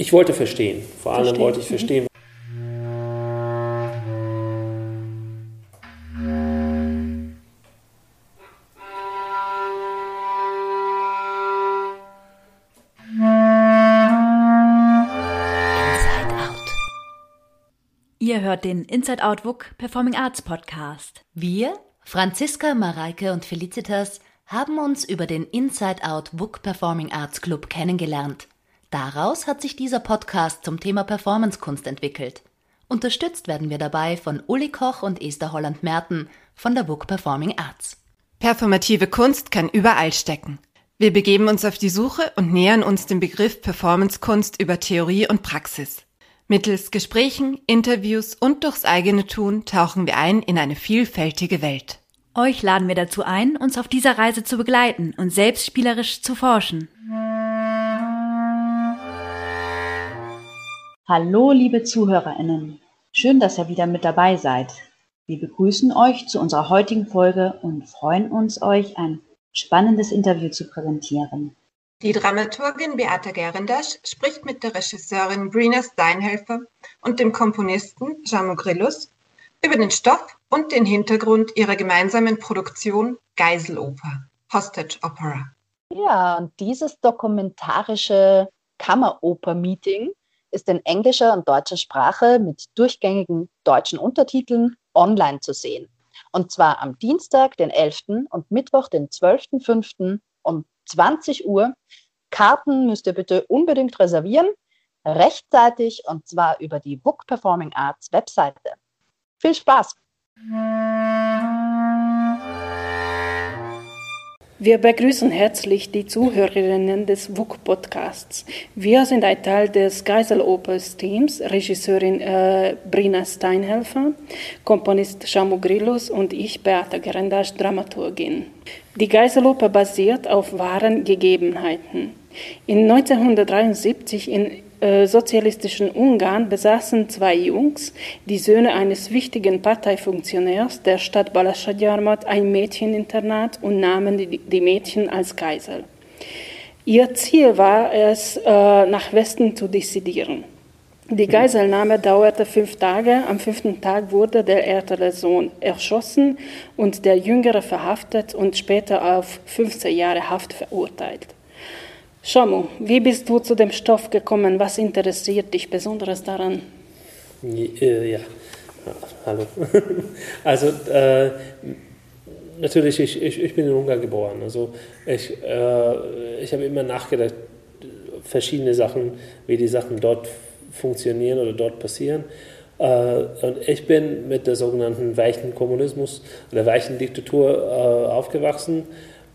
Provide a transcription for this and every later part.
ich wollte verstehen. Vor allem verstehen. wollte ich verstehen. Ihr hört den Inside Out WUK Performing Arts Podcast. Wir, Franziska, Mareike und Felicitas, haben uns über den Inside Out WUK Performing Arts Club kennengelernt. Daraus hat sich dieser Podcast zum Thema Performancekunst entwickelt. Unterstützt werden wir dabei von Uli Koch und Esther Holland-Merten von der WUK Performing Arts. Performative Kunst kann überall stecken. Wir begeben uns auf die Suche und nähern uns dem Begriff Performancekunst über Theorie und Praxis. Mittels Gesprächen, Interviews und durchs eigene Tun tauchen wir ein in eine vielfältige Welt. Euch laden wir dazu ein, uns auf dieser Reise zu begleiten und selbst spielerisch zu forschen. Hallo, liebe ZuhörerInnen. Schön, dass ihr wieder mit dabei seid. Wir begrüßen euch zu unserer heutigen Folge und freuen uns, euch ein spannendes Interview zu präsentieren. Die Dramaturgin Beata Gerendasch spricht mit der Regisseurin Brina Steinhelfer und dem Komponisten Jamo Grillus über den Stoff und den Hintergrund ihrer gemeinsamen Produktion Geiseloper, Hostage Opera. Ja, und dieses dokumentarische Kammeroper-Meeting ist in englischer und deutscher Sprache mit durchgängigen deutschen Untertiteln online zu sehen. Und zwar am Dienstag, den 11. und Mittwoch, den 12.05. um 20 Uhr. Karten müsst ihr bitte unbedingt reservieren, rechtzeitig und zwar über die Book Performing Arts Webseite. Viel Spaß! Wir begrüßen herzlich die Zuhörerinnen des WUK-Podcasts. Wir sind ein Teil des Geisel-Opers-Teams, Regisseurin äh, Brina Steinhelfer, Komponist Shamu Grillus und ich, Beata Gerendasch, Dramaturgin. Die Geiseloper basiert auf wahren Gegebenheiten. In 1973 in äh, sozialistischen Ungarn besaßen zwei Jungs, die Söhne eines wichtigen Parteifunktionärs der Stadt Balassagyarmat, ein Mädcheninternat und nahmen die, Mädchen als Geisel. Ihr Ziel war es, äh, nach Westen zu dissidieren. Die Geiselnahme dauerte fünf Tage. Am fünften Tag wurde der ältere Sohn erschossen und der jüngere verhaftet und später auf 15 Jahre Haft verurteilt. Shamu, wie bist du zu dem Stoff gekommen? Was interessiert dich besonders daran? Äh, ja, hallo. Also äh, natürlich, ich, ich, ich bin in Ungarn geboren. Also ich, äh, ich habe immer nachgedacht, verschiedene Sachen, wie die Sachen dort funktionieren oder dort passieren. Äh, und ich bin mit der sogenannten weichen Kommunismus oder weichen Diktatur äh, aufgewachsen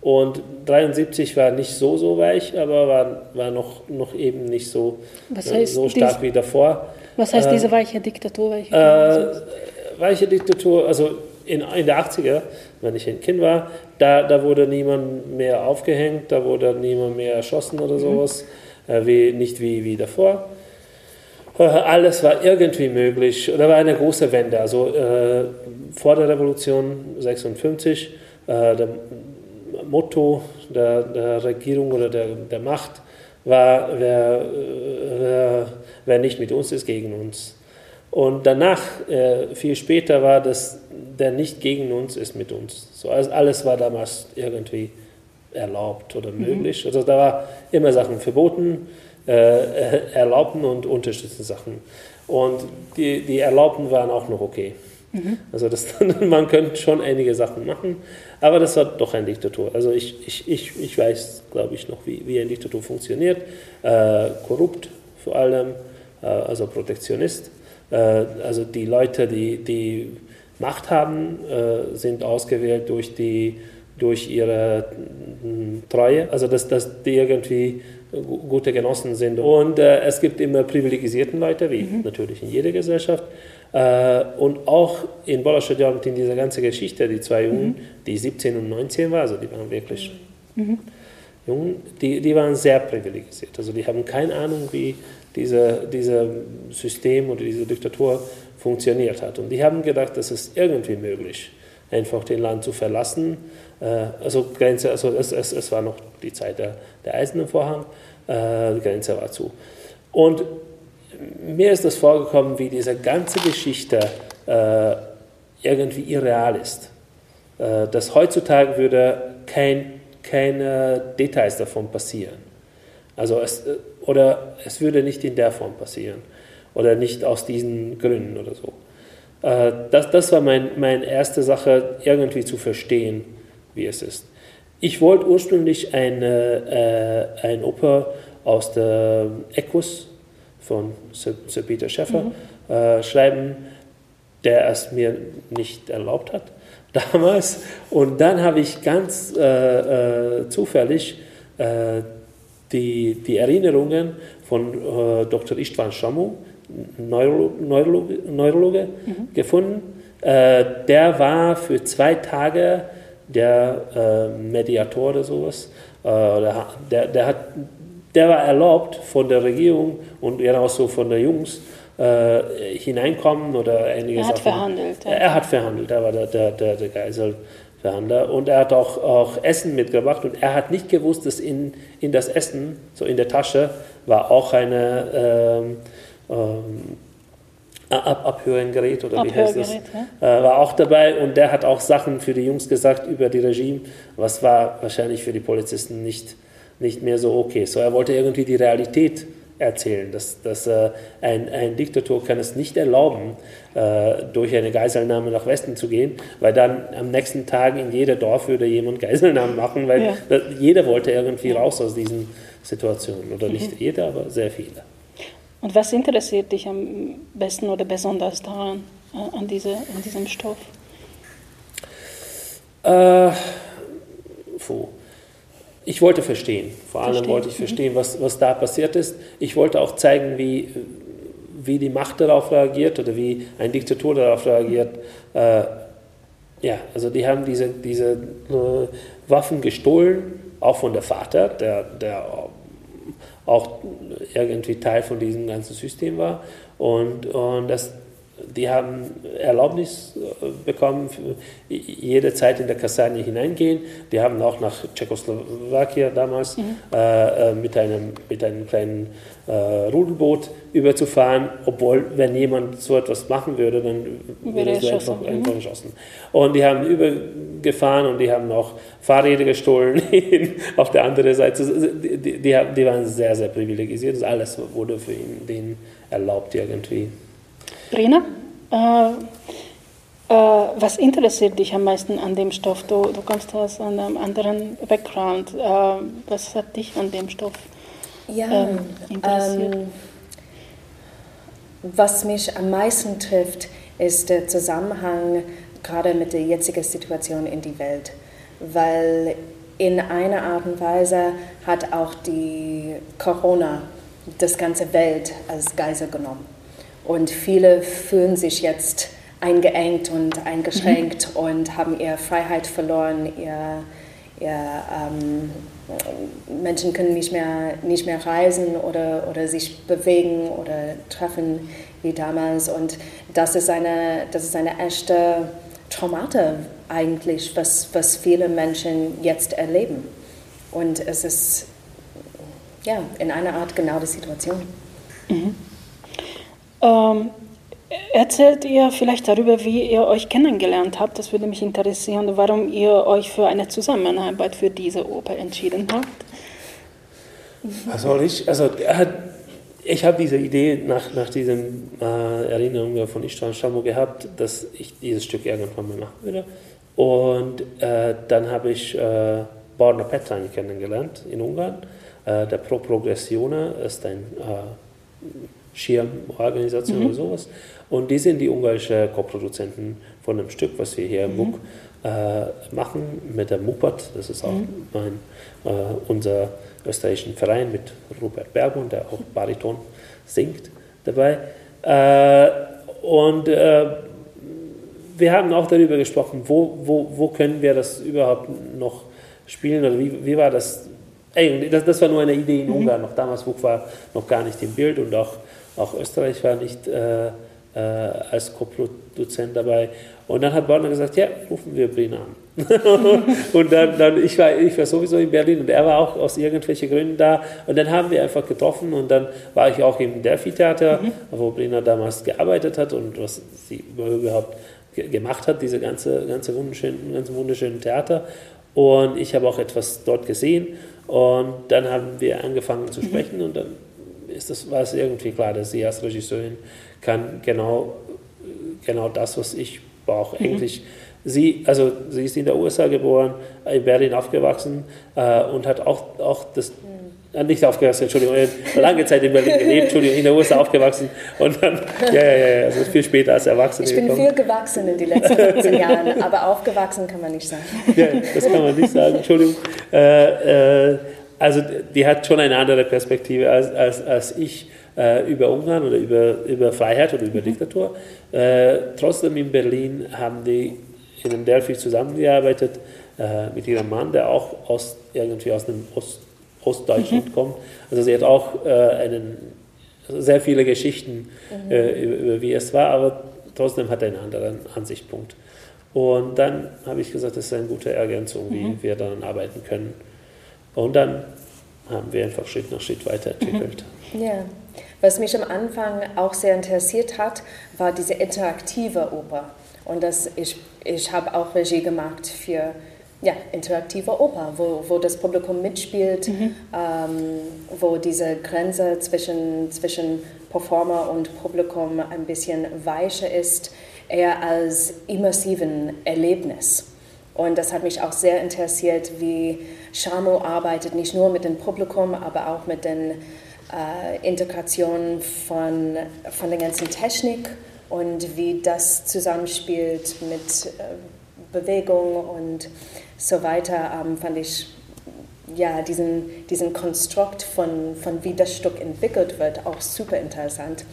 und 73 war nicht so, so weich, aber war, war noch, noch eben nicht so, heißt, so stark wie davor. Was heißt äh, diese weiche Diktatur? Weiche, äh, weiche Diktatur, also in, in der 80er, wenn ich ein Kind war, da, da wurde niemand mehr aufgehängt, da wurde niemand mehr erschossen oder mhm. sowas, äh, wie, nicht wie, wie davor. Äh, alles war irgendwie möglich. Da war eine große Wende. Also äh, vor der Revolution 56, äh, der, Motto der, der Regierung oder der, der Macht war, wer, wer, wer, nicht mit uns ist, gegen uns. Und danach, äh, viel später, war das, der nicht gegen uns ist mit uns. So, also alles war damals irgendwie erlaubt oder mhm. möglich. Mhm. Also da war immer Sachen verboten, äh, erlaubten und unterstützten Sachen. Und die, die Erlaubten waren auch noch okay. Mhm. Also das, man könnte schon einige Sachen machen, aber das war doch eine Diktatur. Also ich, ich, ich, ich weiß, glaube ich, noch, wie, wie eine Diktatur funktioniert. Äh, korrupt vor allem, äh, also Protektionist. Äh, also die Leute, die, die Macht haben, äh, sind ausgewählt durch, die, durch ihre hm, Treue, also dass, dass die irgendwie gute Genossen sind. Und äh, es gibt immer privilegisierten Leute, wie mhm. natürlich in jeder Gesellschaft. Äh, und auch in Bolashadjad, in dieser ganzen Geschichte, die zwei Jungen, mhm. die 17 und 19 waren, also die waren wirklich mhm. jung, die, die waren sehr privilegisiert. Also die haben keine Ahnung, wie dieses diese System oder diese Diktatur funktioniert hat. Und die haben gedacht, das ist irgendwie möglich, einfach den Land zu verlassen. Äh, also Grenze, also es, es, es war noch die Zeit der, der Eisernen Vorhang, äh, die Grenze war zu. Und mir ist das vorgekommen, wie diese ganze Geschichte äh, irgendwie irreal ist. Äh, dass heutzutage würde kein, keine Details davon passieren. Also es, äh, oder es würde nicht in der Form passieren oder nicht aus diesen Gründen oder so. Äh, das, das war meine mein erste Sache, irgendwie zu verstehen, wie es ist. Ich wollte ursprünglich eine, äh, ein Oper aus der Equus von Sir, Sir Peter Schäffer mhm. äh, schreiben, der es mir nicht erlaubt hat damals. Und dann habe ich ganz äh, äh, zufällig äh, die, die Erinnerungen von äh, Dr. Istvan Shamu, Neurologe, Neurologe, Neurologe mhm. gefunden. Äh, der war für zwei Tage der Mediator oder sowas. der, der, hat, der war erlaubt von der Regierung und genauso von der Jungs, äh, hineinkommen oder einige Er hat Sachen. verhandelt. Ja. Er hat verhandelt, er war der, der, der, der Geiselverhandler. Und er hat auch, auch Essen mitgebracht und er hat nicht gewusst, dass in, in das Essen, so in der Tasche, war auch eine ähm, ähm, Ab Abhörgerät oder wie heißt das? Ja. Äh, war auch dabei und der hat auch Sachen für die Jungs gesagt über die Regime, was war wahrscheinlich für die Polizisten nicht, nicht mehr so okay. So er wollte irgendwie die Realität erzählen. Dass, dass äh, ein, ein Diktator kann es nicht erlauben, äh, durch eine Geiselnahme nach Westen zu gehen, weil dann am nächsten Tag in jeder Dorf würde jemand Geiselnahmen machen, weil ja. jeder wollte irgendwie raus aus diesen Situationen. Oder nicht mhm. jeder, aber sehr viele. Und was interessiert dich am besten oder besonders daran, äh, an, diese, an diesem Stoff? Äh, puh ich wollte verstehen. Vor allem verstehen. wollte ich verstehen, mhm. was, was da passiert ist. Ich wollte auch zeigen, wie, wie die Macht darauf reagiert oder wie ein Diktator darauf reagiert. Äh, ja, also die haben diese, diese äh, Waffen gestohlen, auch von der Vater, der, der auch irgendwie Teil von diesem ganzen System war. Und, und das, die haben Erlaubnis bekommen, jede Zeit in der Kastanie hineingehen. Die haben auch nach Tschechoslowakien damals mhm. äh, mit, einem, mit einem kleinen äh, Rudelboot überzufahren, obwohl, wenn jemand so etwas machen würde, dann würde er so einfach, mhm. einfach geschossen. Und die haben übergefahren und die haben auch Fahrräder gestohlen auf der anderen Seite. Die, die, die, waren sehr, sehr privilegisiert. Alles wurde für ihn, denen erlaubt irgendwie. Rina, äh, äh, was interessiert dich am meisten an dem Stoff? Du, du kommst aus einem anderen Background. Äh, was hat dich an dem Stoff ja, ähm, interessiert? Ähm, was mich am meisten trifft, ist der Zusammenhang gerade mit der jetzigen Situation in die Welt. Weil in einer Art und Weise hat auch die Corona das ganze Welt als Geisel genommen. Und viele fühlen sich jetzt eingeengt und eingeschränkt mhm. und haben ihre Freiheit verloren, ihr, ihr ähm, Menschen können nicht mehr, nicht mehr reisen oder, oder sich bewegen oder treffen wie damals. Und das ist eine, das ist eine echte Traumata eigentlich, was, was viele Menschen jetzt erleben. Und es ist ja, in einer Art genau die Situation. Mhm. Ähm, erzählt ihr vielleicht darüber, wie ihr euch kennengelernt habt? Das würde mich interessieren, warum ihr euch für eine Zusammenarbeit für diese Oper entschieden habt. Was soll ich? Also, ich habe diese Idee nach, nach diesen äh, Erinnerungen von Istvan Shamu gehabt, dass ich dieses Stück irgendwann mal machen würde. Und äh, dann habe ich äh, Borna Petran kennengelernt in Ungarn. Äh, der Pro Progressione ist ein äh, Schirmorganisation mhm. oder sowas. Und die sind die ungarische Co-Produzenten von einem Stück, was wir hier im MOOC mhm. äh, machen, mit der Muppert. Das ist auch mhm. mein, äh, unser österreichischen Verein mit Robert Bergmann, der auch Bariton singt dabei. Äh, und äh, wir haben auch darüber gesprochen, wo, wo, wo können wir das überhaupt noch spielen oder wie, wie war das? Ey, das, das war nur eine Idee in mhm. Ungarn, noch damals WUK war noch gar nicht im Bild und auch auch Österreich war nicht äh, äh, als Co-Produzent dabei. Und dann hat Borner gesagt, ja, rufen wir Brina an. und dann, dann ich, war, ich war sowieso in Berlin und er war auch aus irgendwelchen Gründen da. Und dann haben wir einfach getroffen und dann war ich auch im Delphi-Theater, mhm. wo Brina damals gearbeitet hat und was sie überhaupt gemacht hat, diese ganze, ganze wunderschönen, ganz wunderschönen Theater. Und ich habe auch etwas dort gesehen und dann haben wir angefangen zu mhm. sprechen und dann ist das, war es irgendwie klar, dass sie als Regisseurin kann genau, genau das, was ich brauche. Mhm. Englisch. Sie, also sie ist in der USA geboren, in Berlin aufgewachsen äh, und hat auch, auch das äh, nicht aufgewachsen, Entschuldigung, lange Zeit in Berlin gelebt, Entschuldigung, in der USA aufgewachsen und dann, ja, ja, ja, also viel später als Erwachsene. Ich bin gekommen. viel gewachsen in den letzten 15 Jahren, aber aufgewachsen kann man nicht sagen. Ja, das kann man nicht sagen, Entschuldigung. Äh, äh, also die hat schon eine andere Perspektive als, als, als ich äh, über Ungarn oder über, über Freiheit oder über mhm. Diktatur. Äh, trotzdem in Berlin haben die in dem Delphi zusammengearbeitet äh, mit ihrem Mann, der auch aus, irgendwie aus dem Ost, Ostdeutschland mhm. kommt. Also sie hat auch äh, einen, also sehr viele Geschichten mhm. Äh, über, über, wie es war, aber trotzdem hat er einen anderen Ansichtspunkt. Und dann habe ich gesagt, das ist eine gute Ergänzung, wie mhm. wir dann arbeiten können. Und dann haben wir einfach Schritt nach Schritt weiterentwickelt. Mhm. Ja. Was mich am Anfang auch sehr interessiert hat, war diese interaktive Oper. Und das, ich, ich habe auch Regie gemacht für ja, interaktive Oper, wo, wo das Publikum mitspielt, mhm. ähm, wo diese Grenze zwischen, zwischen Performer und Publikum ein bisschen weicher ist, eher als immersiven Erlebnis. Und das hat mich auch sehr interessiert, wie Shamo arbeitet, nicht nur mit dem Publikum, aber auch mit den äh, Integration von, von der ganzen Technik und wie das zusammenspielt mit äh, Bewegung und so weiter, ähm, fand ich ja, diesen, diesen Konstrukt von, von wie das Stück entwickelt wird auch super interessant.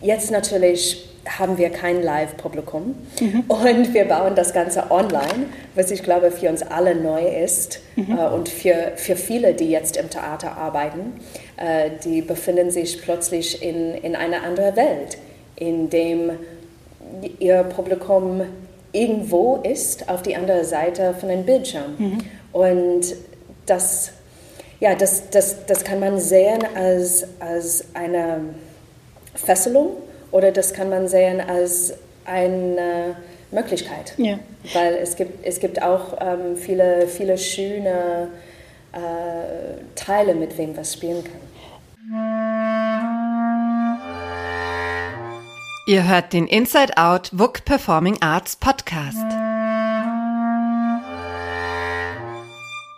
Jetzt natürlich haben wir kein Live-Publikum mhm. und wir bauen das Ganze online, was ich glaube für uns alle neu ist mhm. äh, und für, für viele, die jetzt im Theater arbeiten, äh, die befinden sich plötzlich in, in einer anderen Welt, in dem ihr Publikum irgendwo ist auf die andere Seite von einem Bildschirm. Mhm. Und das, ja, das, das, das kann man sehen als, als eine Fesselung oder das kann man sehen als eine Möglichkeit. Ja. Weil es gibt, es gibt auch ähm, viele, viele schöne äh, Teile, mit wem was spielen kann. Ihr hört den Inside Out WUK Performing Arts Podcast.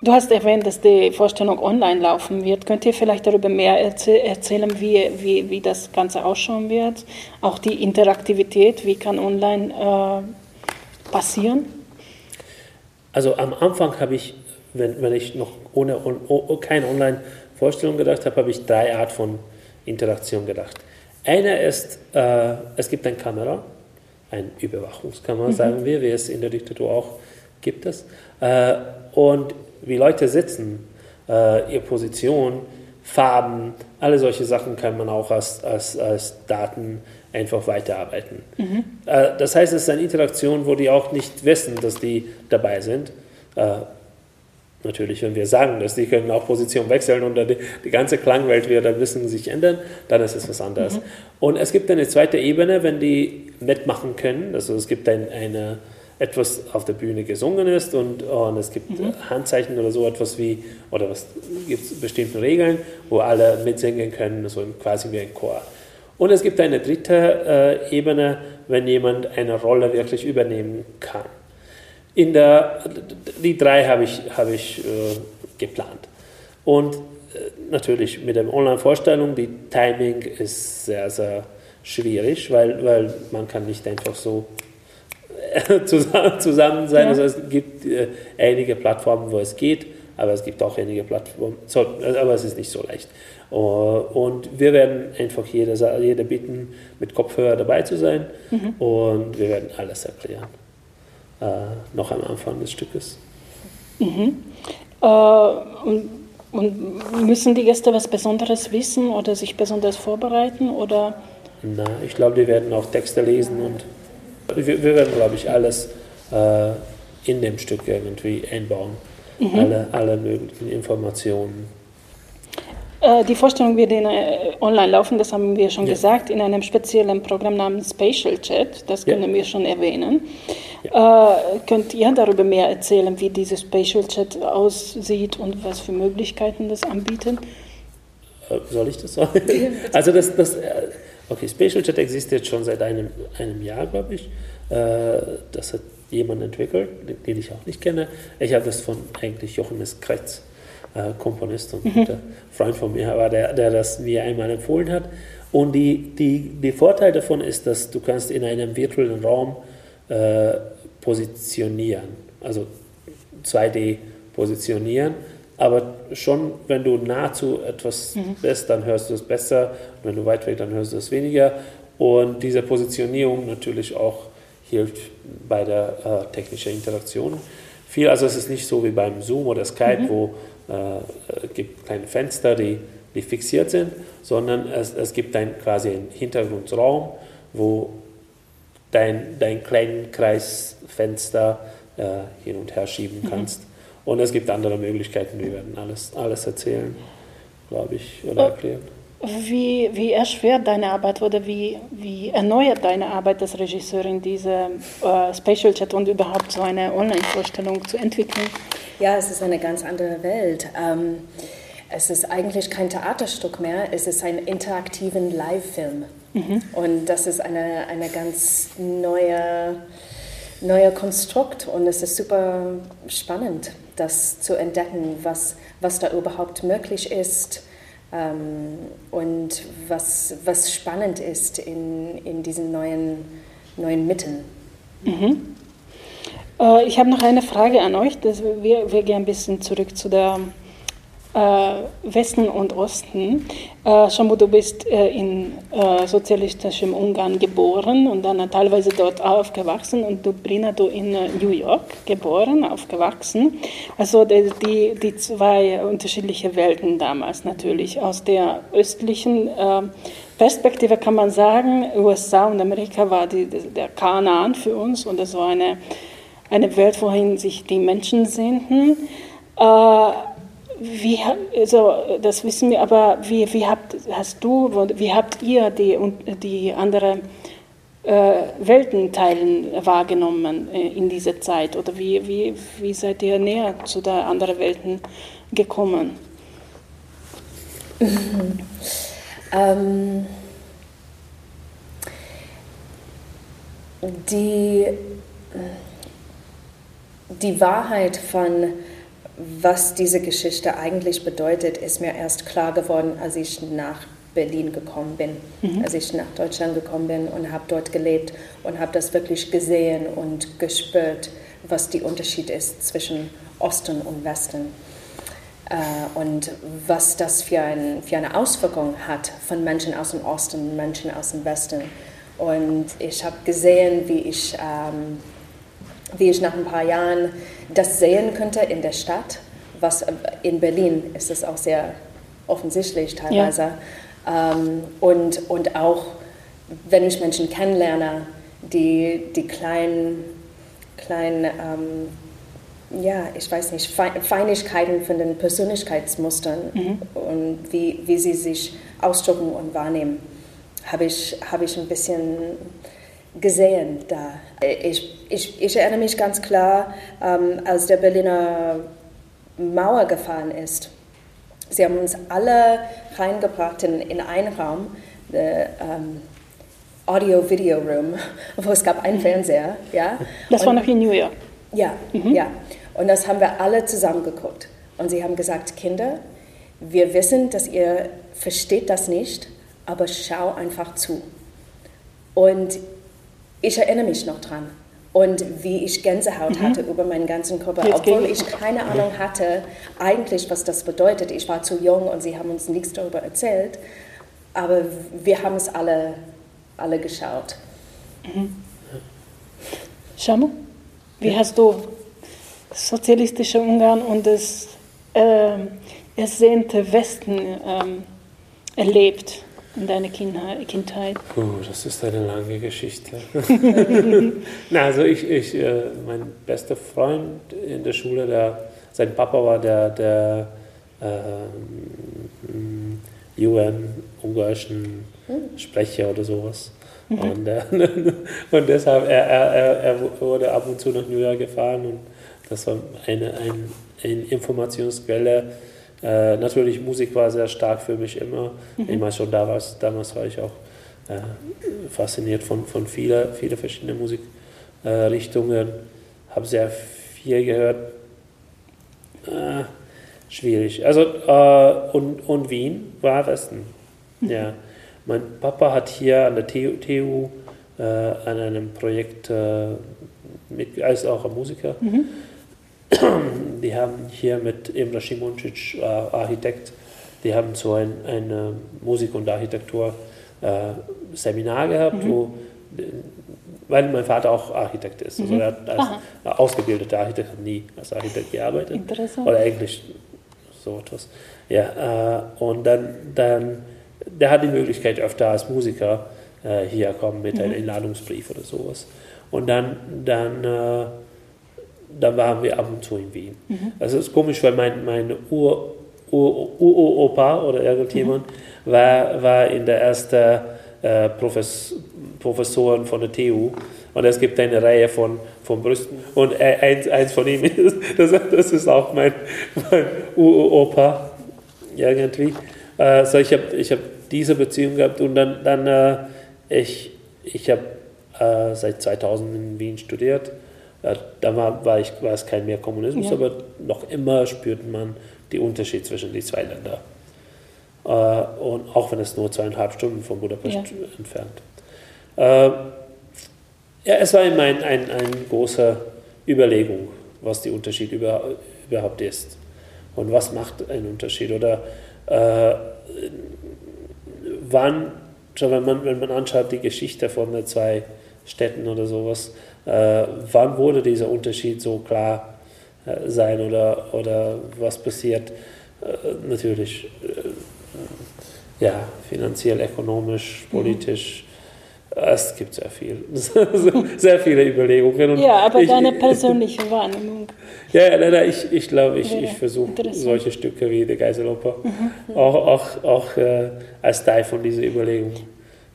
Du hast erwähnt, dass die Vorstellung online laufen wird. Könnt ihr vielleicht darüber mehr erzählen, wie, wie, wie das Ganze ausschauen wird? Auch die Interaktivität, wie kann online äh, passieren? Also am Anfang habe ich, wenn, wenn ich noch ohne, ohne keine Online-Vorstellung gedacht habe, habe ich drei Arten von Interaktion gedacht. Einer ist, äh, es gibt eine Kamera, eine Überwachungskamera, mhm. sagen wir, wie es in der Diktatur auch gibt es. Äh, und wie Leute sitzen, äh, ihre Position, Farben, alle solche Sachen kann man auch als, als, als Daten einfach weiterarbeiten. Mhm. Äh, das heißt, es ist eine Interaktion, wo die auch nicht wissen, dass die dabei sind. Natürlich, wenn wir sagen, dass die können auch Position wechseln und die, die ganze Klangwelt wird ein bisschen sich ändern, dann ist es was anderes. Mhm. Und es gibt eine zweite Ebene, wenn die mitmachen können. Also es gibt ein, eine etwas auf der Bühne gesungen ist und, und es gibt mhm. Handzeichen oder so etwas wie, oder was gibt es bestimmte Regeln, wo alle mitsingen können, so quasi wie ein Chor. Und es gibt eine dritte äh, Ebene, wenn jemand eine Rolle wirklich übernehmen kann. In der, die drei habe ich, hab ich äh, geplant. Und äh, natürlich mit der Online-Vorstellung, die Timing ist sehr, sehr schwierig, weil, weil man kann nicht einfach so zusammen sein. Ja. Also es gibt äh, einige Plattformen, wo es geht, aber es gibt auch einige Plattformen, so, aber es ist nicht so leicht. Uh, und wir werden einfach jeder, jeder bitten, mit Kopfhörer dabei zu sein mhm. und wir werden alles erklären, uh, noch am Anfang des Stückes. Mhm. Uh, und, und müssen die Gäste was Besonderes wissen oder sich besonders vorbereiten oder Na, ich glaube, die werden auch Texte lesen und wir, wir werden, glaube ich, alles äh, in dem Stück irgendwie einbauen. Mhm. Alle, alle möglichen Informationen. Äh, die Vorstellung wird in, äh, online laufen, das haben wir schon ja. gesagt, in einem speziellen Programm namens Spatial Chat, das können ja. wir schon erwähnen. Äh, könnt ihr darüber mehr erzählen, wie dieses Spatial Chat aussieht und was für Möglichkeiten das anbietet? Äh, soll ich das sagen? also das, das, äh, okay, Spatial Chat existiert schon seit einem, einem Jahr, glaube ich. das hat jemand entwickelt, den ich auch nicht kenne. Ich habe das von eigentlich Johannes Kretz äh, Komponist und mhm. Freund von mir war, der, der das mir einmal empfohlen hat. Und die, die, die Vorteil davon ist, dass du kannst in einem virtuellen Raum äh, positionieren, also 2D positionieren, aber schon, wenn du nahezu etwas mhm. bist, dann hörst du es besser, wenn du weit weg, dann hörst du es weniger. Und diese Positionierung natürlich auch hilft bei der äh, technischen Interaktion viel. Also es ist nicht so wie beim Zoom oder Skype, mhm. wo äh, gibt kleine Fenster, die, die fixiert sind, sondern es, es gibt ein, quasi einen Hintergrundraum, wo dein, dein kleinen Kreisfenster äh, hin und her schieben mhm. kannst. Mhm. Und es gibt andere Möglichkeiten, wir werden alles, alles erzählen, glaube ich, oder erklären. Wie, wie erschwert deine Arbeit oder wie, wie erneuert deine Arbeit als Regisseurin diese äh, Spatial Chat und überhaupt so eine Online-Vorstellung zu entwickeln? Ja, es ist eine ganz andere Welt. Ähm, es ist eigentlich kein Theaterstück mehr, es ist ein interaktiven Live-Film. Mhm. Und das ist eine, eine ganz neue, neue Konstrukt und es ist super spannend, das zu entdecken, was, was da überhaupt möglich ist ähm, und was, was spannend ist in, in diesen neuen, neuen Mitteln. Mhm. Äh, ich habe noch eine Frage an euch. Das, wir, wir gehen ein bisschen zurück zu der Westen und Osten. Äh, Shamu, du bist äh, in äh, sozialistischem Ungarn geboren und dann teilweise dort aufgewachsen und du, du in äh, New York geboren, aufgewachsen. Also die, die, die, zwei unterschiedliche Welten damals natürlich. Aus der östlichen äh, Perspektive kann man sagen, USA und Amerika war die, der Kanaan für uns und das war eine eine Welt, wohin sich die Menschen sehnten. Äh, wie, also, das wissen wir, aber wie, wie habt, hast du, wie habt ihr die, die anderen äh, Weltenteilen wahrgenommen äh, in dieser Zeit? Oder wie, wie, wie seid ihr näher zu den anderen Welten gekommen? ähm, die die Wahrheit von, was diese Geschichte eigentlich bedeutet, ist mir erst klar geworden, als ich nach Berlin gekommen bin, mhm. als ich nach Deutschland gekommen bin und habe dort gelebt und habe das wirklich gesehen und gespürt, was der Unterschied ist zwischen Osten und Westen äh, und was das für, ein, für eine Auswirkung hat von Menschen aus dem Osten und Menschen aus dem Westen. Und ich habe gesehen, wie ich ähm, wie ich nach ein paar Jahren das sehen könnte in der Stadt. Was in Berlin ist es auch sehr offensichtlich teilweise. Ja. Ähm, und, und auch, wenn ich Menschen kennenlerne, die, die kleinen, kleinen ähm, ja, ich weiß nicht, Feinigkeiten von den Persönlichkeitsmustern mhm. und wie, wie sie sich ausdrücken und wahrnehmen, habe ich, hab ich ein bisschen gesehen da. Ich, ich, ich erinnere mich ganz klar, ähm, als der Berliner Mauer gefallen ist. Sie haben uns alle reingebracht in, in einen Raum, the, um, Audio-Video-Room, wo es gab einen. Fernseher. Ja? Das war noch in New York. Ja, mhm. ja. Und das haben wir alle zusammen geguckt. Und sie haben gesagt, Kinder, wir wissen, dass ihr versteht das nicht, aber schau einfach zu. Und ich erinnere mich noch dran. Und wie ich Gänsehaut mhm. hatte über meinen ganzen Körper, Jetzt obwohl ich keine Ahnung hatte, eigentlich, was das bedeutet. Ich war zu jung und sie haben uns nichts darüber erzählt. Aber wir haben es alle, alle geschaut. Mhm. Shamu, wie hast du das sozialistische Ungarn und das äh, ersehnte Westen ähm, erlebt? In deiner Kindheit? Puh, das ist eine lange Geschichte. Na, also ich, ich äh, mein bester Freund in der Schule, der, sein Papa war der, der äh, UN-ungarischen Sprecher oder sowas. Mhm. Und, äh, und deshalb, er, er, er wurde ab und zu nach New York gefahren und das war eine, ein, eine Informationsquelle. Äh, natürlich, Musik war sehr stark für mich immer. Mhm. Ich meine, schon damals, damals war ich auch äh, fasziniert von, von vielen viele verschiedenen Musikrichtungen. Äh, Habe sehr viel gehört. Äh, schwierig. Also, äh, und, und Wien war Westen. Mhm. Ja. Mein Papa hat hier an der TU, TU äh, an einem Projekt mit, als auch ein Musiker. Mhm. Die haben hier mit Imre Simoncic, äh, Architekt, die haben so ein, ein Musik- und Architektur äh, Seminar gehabt, mhm. wo weil mein Vater auch Architekt ist. Also mhm. er hat als Aha. ausgebildeter Architekt nie als Architekt gearbeitet. Interessant. Oder eigentlich so etwas. Ja, äh, und dann, dann, der hat die Möglichkeit öfter als Musiker äh, hier kommen mit mhm. einem Einladungsbrief oder sowas. Und dann, dann, äh, dann waren wir ab und zu in Wien. Mhm. Also es ist komisch, weil mein, mein Ur, Ur, oder irgendjemand mhm. war, war in der ersten äh, Profes, Professoren von der TU und es gibt eine Reihe von, von Brüsten. Und eins, eins von ihm ist, das, das ist auch mein, mein Uropa irgendwie. Also ich habe ich hab diese Beziehung gehabt und dann, dann äh, ich, ich habe äh, seit 2000 in Wien studiert. Äh, da war, war, ich, war es kein mehr Kommunismus, ja. aber noch immer spürt man den Unterschied zwischen den zwei Ländern. Äh, und auch wenn es nur zweieinhalb Stunden von Budapest ja. entfernt. Äh, ja, es war immer ein, ein, eine große Überlegung, was der Unterschied über, überhaupt ist und was macht einen Unterschied oder äh, wann, schon wenn man, wenn man anschaut die Geschichte von den zwei Städten oder sowas, äh, wann wurde dieser Unterschied so klar äh, sein oder, oder was passiert? Äh, natürlich, äh, ja, finanziell, ökonomisch, mhm. politisch. Es gibt sehr viel, sehr viele Überlegungen. Und ja, aber ich, deine persönliche Wahrnehmung. Ja, leider, ich, ich glaube, ich, ich versuche solche Stücke wie die Geiseloper mhm. auch, auch, auch äh, als Teil von dieser Überlegung.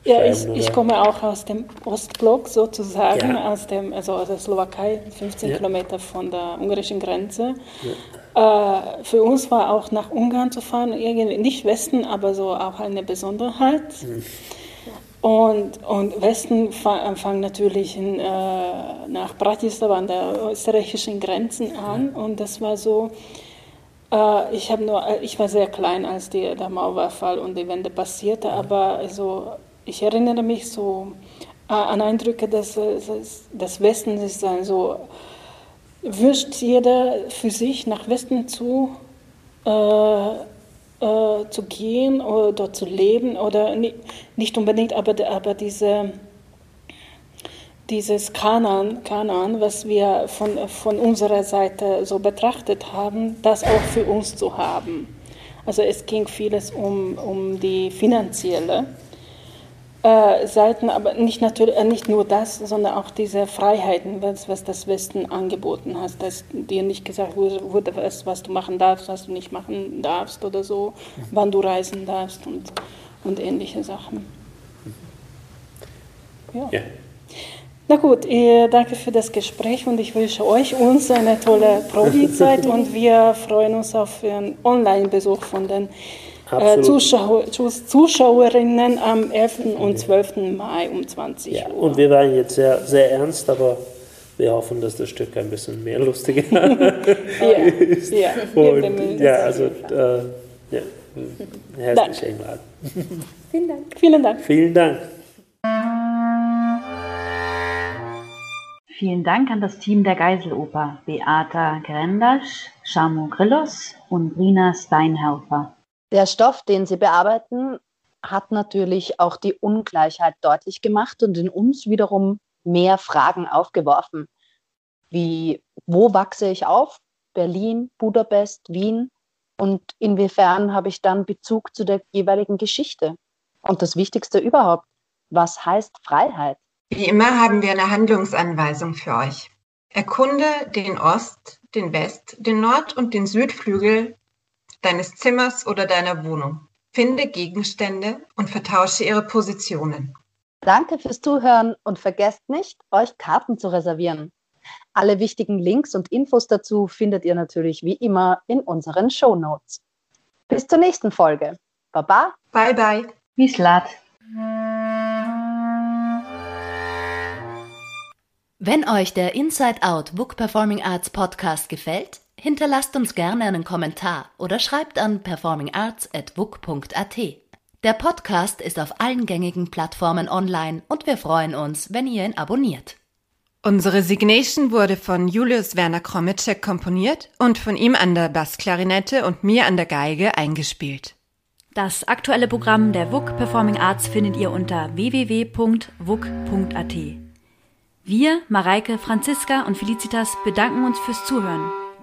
Ja, ich, ich, komme auch aus dem Ostblock sozusagen, ja. aus, dem, also aus der Slowakei, 15 ja. Kilometer von der ungarischen Grenze. Ja. Äh, für uns war auch nach Ungarn zu fahren, irgendwie nicht Westen, aber so auch eine Besonderheit. Mhm. Und, und Westen fangen natürlich in, äh, nach Bratislava an der österreichischen Grenzen an. Und das war so, äh, ich, nur, äh, ich war sehr klein, als die, der Mauerfall und die Wende passierte, aber also, ich erinnere mich so äh, an Eindrücke, dass das Westen ist dann so, wünscht jeder für sich nach Westen zu äh, äh, zu gehen oder dort zu leben oder nicht unbedingt, aber, aber diese, dieses Kanan, Kanan, was wir von, von unserer Seite so betrachtet haben, das auch für uns zu haben. Also es ging vieles um, um die finanzielle äh, Seiten, aber nicht, natürlich, äh, nicht nur das, sondern auch diese Freiheiten, was, was das Westen angeboten hat, dass dir nicht gesagt wurde, was, was du machen darfst, was du nicht machen darfst oder so, wann du reisen darfst und, und ähnliche Sachen. Ja. ja. Na gut, danke für das Gespräch und ich wünsche euch uns eine tolle Probi-Zeit und wir freuen uns auf einen Online-Besuch von den äh, Zuschauer, Zuschauerinnen am 11. und 12. Mai um 20 ja, Uhr. Und wir waren jetzt sehr, sehr ernst, aber wir hoffen, dass das Stück ein bisschen mehr lustiger ist. ja, und, ja also äh, ja, herzlich eingeladen. Vielen Dank. Vielen Dank. Vielen Dank. Vielen Dank an das Team der Geiseloper, Beata Grendasch, Shamu Grillos und Brina Steinhelfer. Der Stoff, den Sie bearbeiten, hat natürlich auch die Ungleichheit deutlich gemacht und in uns wiederum mehr Fragen aufgeworfen. Wie, wo wachse ich auf? Berlin, Budapest, Wien? Und inwiefern habe ich dann Bezug zu der jeweiligen Geschichte? Und das Wichtigste überhaupt, was heißt Freiheit? Wie immer haben wir eine Handlungsanweisung für euch. Erkunde den Ost, den West, den Nord- und den Südflügel deines Zimmers oder deiner Wohnung. Finde Gegenstände und vertausche ihre Positionen. Danke fürs Zuhören und vergesst nicht, euch Karten zu reservieren. Alle wichtigen Links und Infos dazu findet ihr natürlich wie immer in unseren Show Notes. Bis zur nächsten Folge. Baba. Bye bye. Wislat. Wenn euch der Inside Out Book Performing Arts Podcast gefällt, hinterlasst uns gerne einen Kommentar oder schreibt an performingarts.book.at. Der Podcast ist auf allen gängigen Plattformen online und wir freuen uns, wenn ihr ihn abonniert. Unsere Signation wurde von Julius Werner Kromitschek komponiert und von ihm an der Bassklarinette und mir an der Geige eingespielt. Das aktuelle Programm der WUK Performing Arts findet ihr unter www.wuk.at. Wir, Mareike, Franziska und Felicitas bedanken uns fürs Zuhören.